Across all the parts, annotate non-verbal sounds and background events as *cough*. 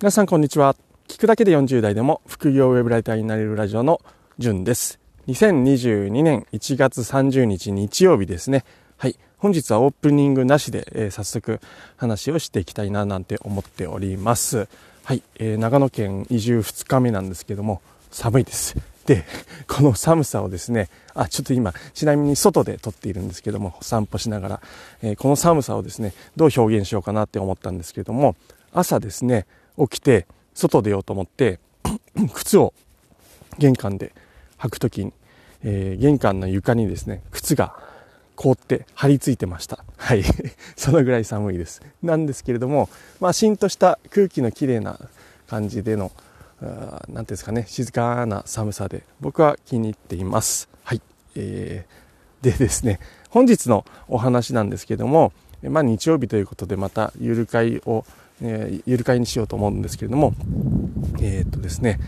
皆さんこんにちは。聞くだけで40代でも副業ウェブライターになれるラジオのじゅんです。2022年1月30日日曜日ですね。はい。本日はオープニングなしで、えー、早速話をしていきたいななんて思っております。はい。えー、長野県移住2日目なんですけども、寒いです。で、*laughs* この寒さをですね、あ、ちょっと今、ちなみに外で撮っているんですけども、散歩しながら、えー、この寒さをですね、どう表現しようかなって思ったんですけども、朝ですね、起きて外出ようと思って *clears throat* 靴を玄関で履く時に、えー、玄関の床にですね靴が凍って張り付いてました。はい。*laughs* そのぐらい寒いです。なんですけれどもまあしんとした空気のきれいな感じでの何ていうんですかね静かな寒さで僕は気に入っています。はい、えー、でですね本日のお話なんですけどもまあ日曜日ということでまたゆる会をえー、ゆる会にしようと思うんですけれども、えー、っとですね、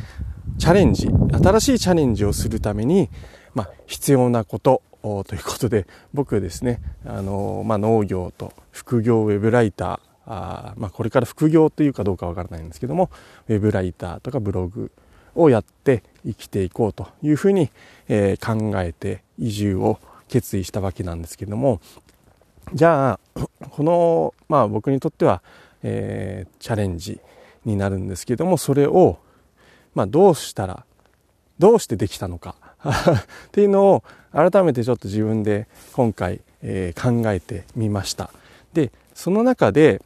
チャレンジ、新しいチャレンジをするために、まあ、必要なことということで、僕ですね、あの、まあ、農業と副業ウェブライター、あまあ、これから副業というかどうかわからないんですけども、ウェブライターとかブログをやって生きていこうというふうに、えー、考えて移住を決意したわけなんですけども、じゃあ、この、まあ僕にとっては、えー、チャレンジになるんですけどもそれを、まあ、どうしたらどうしてできたのか *laughs* っていうのを改めてちょっと自分で今回、えー、考えてみました。でその中で、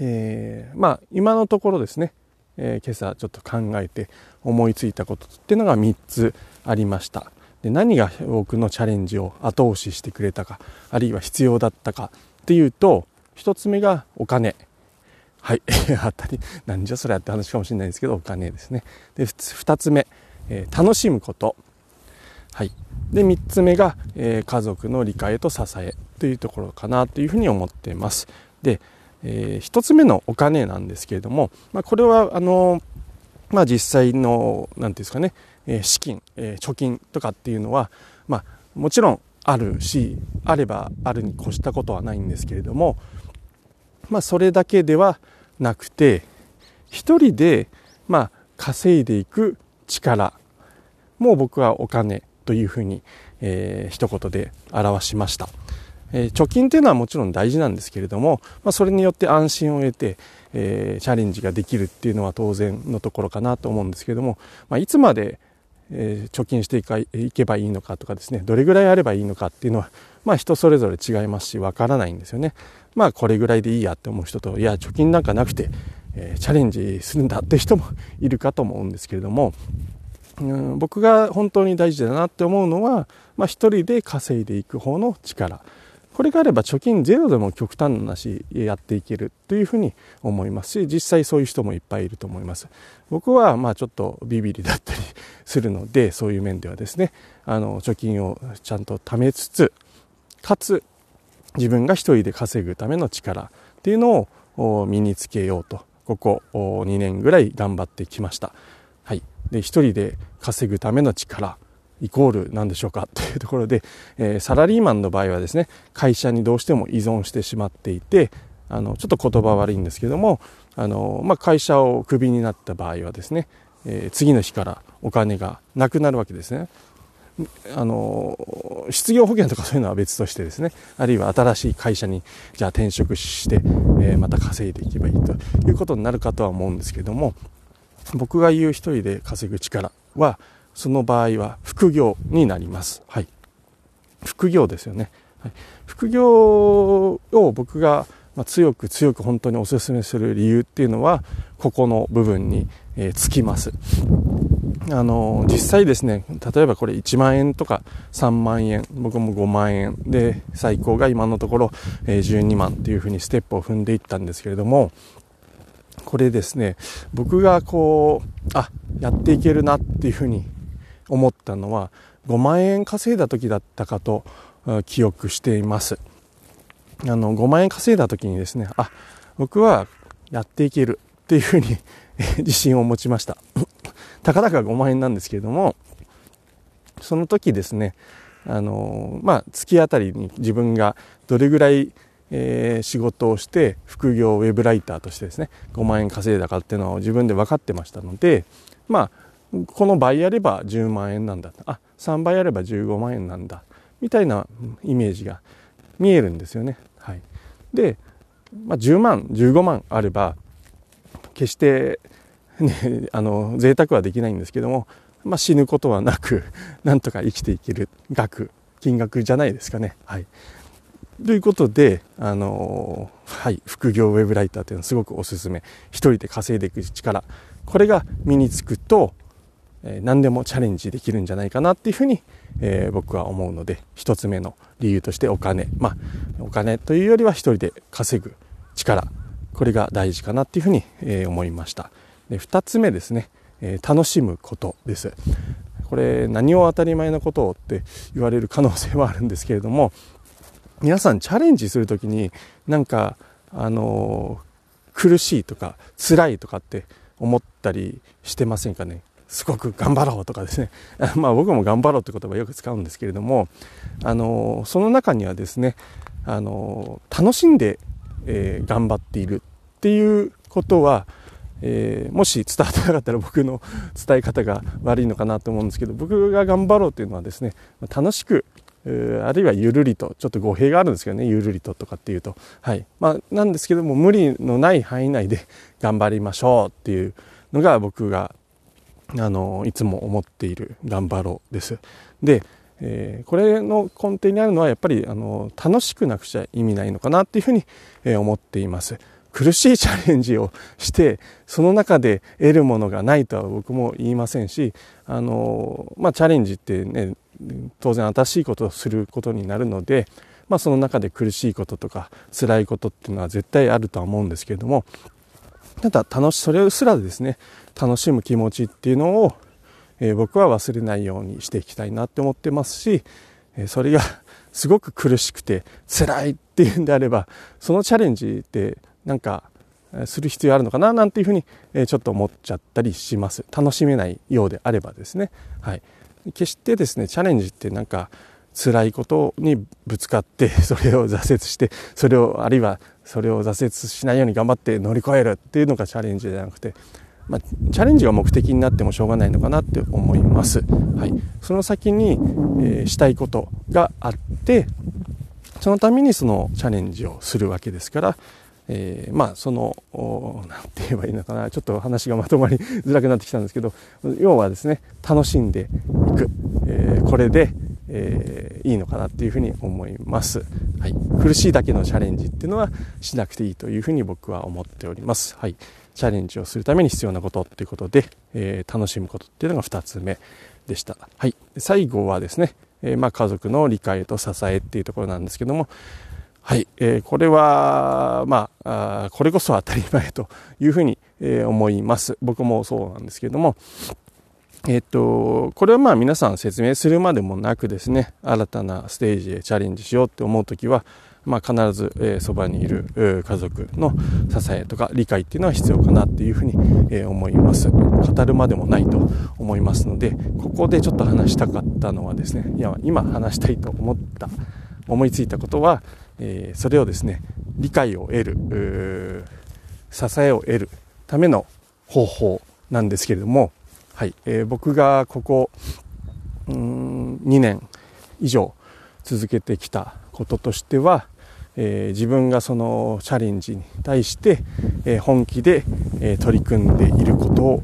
えー、まあ今のところですね、えー、今朝ちょっと考えて思いついたことっていうのが3つありました。で何が僕のチャレンジを後押ししてくれたかあるいは必要だったかっていうと1つ目がお金。はい。*laughs* 当たり、なんじゃそれやって話かもしれないですけど、お金ですね。で、二つ目、えー、楽しむこと。はい。で、三つ目が、えー、家族の理解と支えというところかなというふうに思っています。で、えー、一つ目のお金なんですけれども、まあ、これは、あのまあ、実際の、なんていうんですかね、えー、資金、えー、貯金とかっていうのは、まあ、もちろんあるし、あればあるに越したことはないんですけれども、まあ、それだけではなくて一人で、まあ、稼いでいく力も僕はお金というふうに、えー、一言で表しました、えー、貯金というのはもちろん大事なんですけれども、まあ、それによって安心を得て、えー、チャレンジができるっていうのは当然のところかなと思うんですけれども、まあ、いつまでえ、貯金していけばいいのかとかですねどれぐらいあればいいのかっていうのは、まあ、人それぞれ違いますしわからないんですよね。まあこれぐらいでいいやって思う人といや貯金なんかなくて、えー、チャレンジするんだって人もいるかと思うんですけれども、うん、僕が本当に大事だなって思うのは、まあ、一人で稼いでいく方の力これがあれば貯金ゼロでも極端な話やっていけるというふうに思いますし実際そういう人もいっぱいいると思います僕はまあちょっとビビりだったりするのでそういう面ではですねあの貯金をちゃんと貯めつつかつ自分が一人で稼ぐための力っていうのを身につけようとここ2年ぐらい頑張ってきました。はい。で一人で稼ぐための力イコール何でしょうか？*laughs* というところで、えー、サラリーマンの場合はですね会社にどうしても依存してしまっていてあのちょっと言葉悪いんですけどもあの、まあ、会社をクビになった場合はですね、えー、次の日からお金がなくなるわけですね。あの失業保険とかそういうのは別としてですねあるいは新しい会社にじゃあ転職して、えー、また稼いでいけばいいということになるかとは思うんですけども僕が言う一人で稼ぐ力はその場合は副業になります。はい。副業ですよね。はい、副業を僕が強く強く本当にお勧めする理由っていうのは、ここの部分に、えー、つきます。あの、実際ですね、例えばこれ1万円とか3万円、僕も5万円で、最高が今のところ、え、12万っていうふうにステップを踏んでいったんですけれども、これですね、僕がこう、あ、やっていけるなっていうふうに思ったのは5万円稼いだ時だったかと記憶しています。あの5万円稼いだ時にですねあ僕はやっていけるっていうふうに自信を持ちました。たかだか5万円なんですけれどもその時ですねあのまあ月当たりに自分がどれぐらいえー、仕事をして副業ウェブライターとしてですね5万円稼いだかっていうのを自分で分かってましたのでまあこの倍やれば10万円なんだあ3倍やれば15万円なんだ。みたいなイメージが見えるんですよね。はい、で、まあ、10万15万あれば決してね、*laughs* あの贅沢はできないんですけども、まあ、死ぬことはなく *laughs* なんとか生きていける額金額じゃないですかね。はい、ということで、あのはい、副業ウェブライターというのはすごくおすすめ。一人で稼いでいく力。これが身につくと、えー、何でもチャレンジできるんじゃないかなっていうふうに、えー、僕は思うので一つ目の理由としてお金。まあお金というよりは一人で稼ぐ力。これが大事かなっていうふうに、えー、思いました。で2つ目ですね、えー、楽しむことです。これ何を当たり前のことをって言われる可能性はあるんですけれども皆さんチャレンジする時になんかあのー、苦しいとか辛いとかって思ったりしてませんかね？すごく頑張ろうとかですね。*laughs* まあ僕も頑張ろうって言葉よく使うんですけれどもあのー、その中にはですねあの、楽しんで、え頑張っているっていうことはえー、もし伝わってなかったら僕の伝え方が悪いのかなと思うんですけど僕が頑張ろうというのはですね楽しくあるいはゆるりとちょっと語弊があるんですけどねゆるりととかっていうと。はい。まあなんですけども無理のない範囲内で頑張りましょうっていうのが僕があのいつも思っている頑張ろうです。で、えー、これの根底にあるのはやっぱりあの楽しくなくちゃ意味ないのかなっていうふうに、え、思っています。苦しいチャレンジをしてその中で得るものがないとは僕も言いませんしあの、まあ、チャレンジってね当然新しいことをすることになるので、まあ、その中で苦しいこととか辛いことっていうのは絶対あるとは思うんですけれどもただ楽しそれすらですね楽しむ気持ちっていうのを、え、僕は忘れないようにしていきたいなって思ってますし、え、それがすごく苦しくて辛いっていうんであればそのチャレンジってなんかする必要あるのかななんていうふうにちょっと思っちゃったりします。楽しめないようであればですね。はい。決してですねチャレンジってなんか辛いことにぶつかって *laughs* それを挫折してそれをあるいはそれを挫折しないように頑張って乗り越えるっていうのがチャレンジじゃなくて、まあ、チャレンジが目的になってもしょうがないのかなって思います、はい、その先に、えー、したいことがあってそのためにそのチャレンジをするわけですからえー、まあその何て言えばいいのかな。ちょっと話がまとまりづらくなってきたんですけど要はですね楽しんでいく、えー、これで、えー、いいのかなっていうふうに思います、はい、苦しいだけのチャレンジっていうのはしなくていいというふうに僕は思っております、はい、チャレンジをするために必要なことっていうことで、え楽しむことっていうのが2つ目でした、はい、最後はですねえまあ、家族の理解と支えっていうところなんですけども、はい、えー、これは、まあ、あこれこそ当たり前というふうに、えー、思います。僕もそうなんですけども、えっ、と、これはまあ皆さん説明するまでもなくですね、新たなステージへチャレンジしようって思うときは、まあ、必ず、え、そばにいる、家族の支えとか理解っていうのは必要かなっていうふうに、え、思います。語るまでもないと思いますので、ここでちょっと話したかったのはですね、いや、今話したいと思った、思いついたことは、えー、それをですね理解を得る支えを得るための方法なんですけれども、はいえー、僕がここうん2年以上続けてきたこととしては、えー、自分がそのチャレンジに対して、えー、本気で、え取り組んでいることを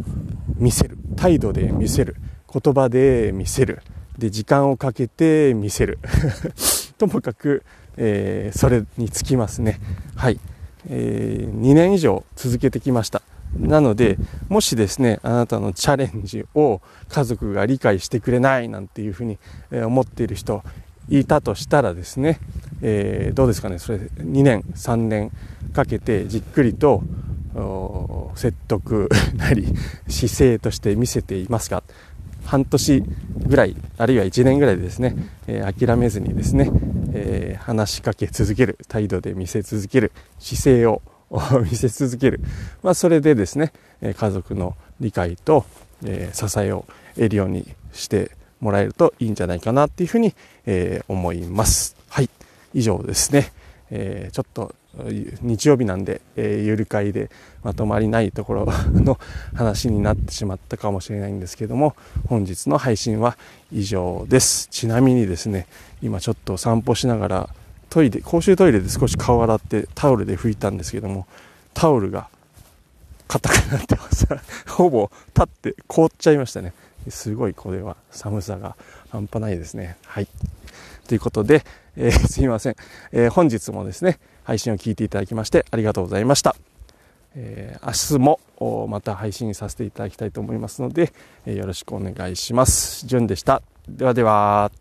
見せる態度で見せる言葉で見せるで時間をかけて見せる。*laughs* ともかく、えー、それにつきますね。はい。えー、2年以上続けてきました。なので、もしですね、あなたのチャレンジを家族が理解してくれないなんていうふうに思っている人いたとしたらですね、えー、どうですかね、それ2年、3年かけてじっくりと説得なり姿勢として見せていますか半年ぐらいあるいは1年ぐらいでですね、えー、諦めずにですね、えー、話しかけ続ける態度で見せ続ける姿勢を *laughs* 見せ続ける、まあ、それでですね家族の理解と、えー、支えを得るようにしてもらえるといいんじゃないかなっていうふうに、えー、思います。はい。以上ですね。えー、ちょっと日曜日なんで、えー、ゆる会でまとまりないところの話になってしまったかもしれないんですけども本日の配信は以上ですちなみにですね今ちょっと散歩しながらトイレ公衆トイレで少し顔洗ってタオルで拭いたんですけどもタオルが硬くなってます *laughs* ほぼ立って凍っちゃいましたねすごいこれは寒さが半端ないですねはいということで、えー、すいません、えー、本日もですね配信を聞いていただきましてありがとうございました。えー、明日もまた配信させていただきたいと思いますので、えー、よろしくお願いします。じゅんでした。ではでは。